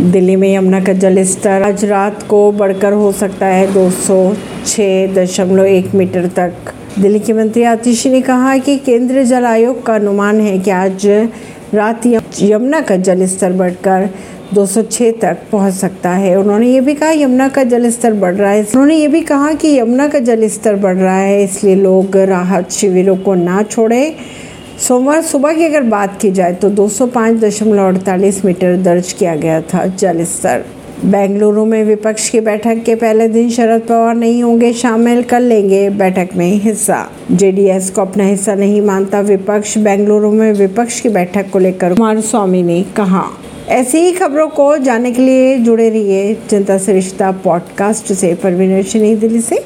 दिल्ली में यमुना का जल स्तर आज रात को बढ़कर हो सकता है 206.1 मीटर तक। दिल्ली के मंत्री आतिशी ने कहा कि केंद्रीय जल आयोग का अनुमान है कि आज रात यमुना का जल स्तर बढ़कर 206 तक पहुँच सकता है। उन्होंने ये भी कहा, यमुना का जल स्तर बढ़ रहा है। उन्होंने ये भी कहा कि यमुना का जल स्तर बढ़ रहा है, इसलिए लोग राहत शिविरों को ना छोड़ें। सोमवार सुबह की अगर बात की जाए तो 205.48 मीटर दर्ज किया गया था जल स्तर बेंगलुरु में विपक्ष की बैठक के पहले दिन शरद पवार नहीं होंगे शामिल कर लेंगे बैठक में हिस्सा। जेडीएस को अपना हिस्सा नहीं मानता विपक्ष, बेंगलुरु में विपक्ष की बैठक को लेकर कुमार स्वामी ने कहा। ऐसी ही खबरों को जानने के लिए जुड़े रहिए जनता से रिश्ता पॉडकास्ट से, परवीन नई दिल्ली से।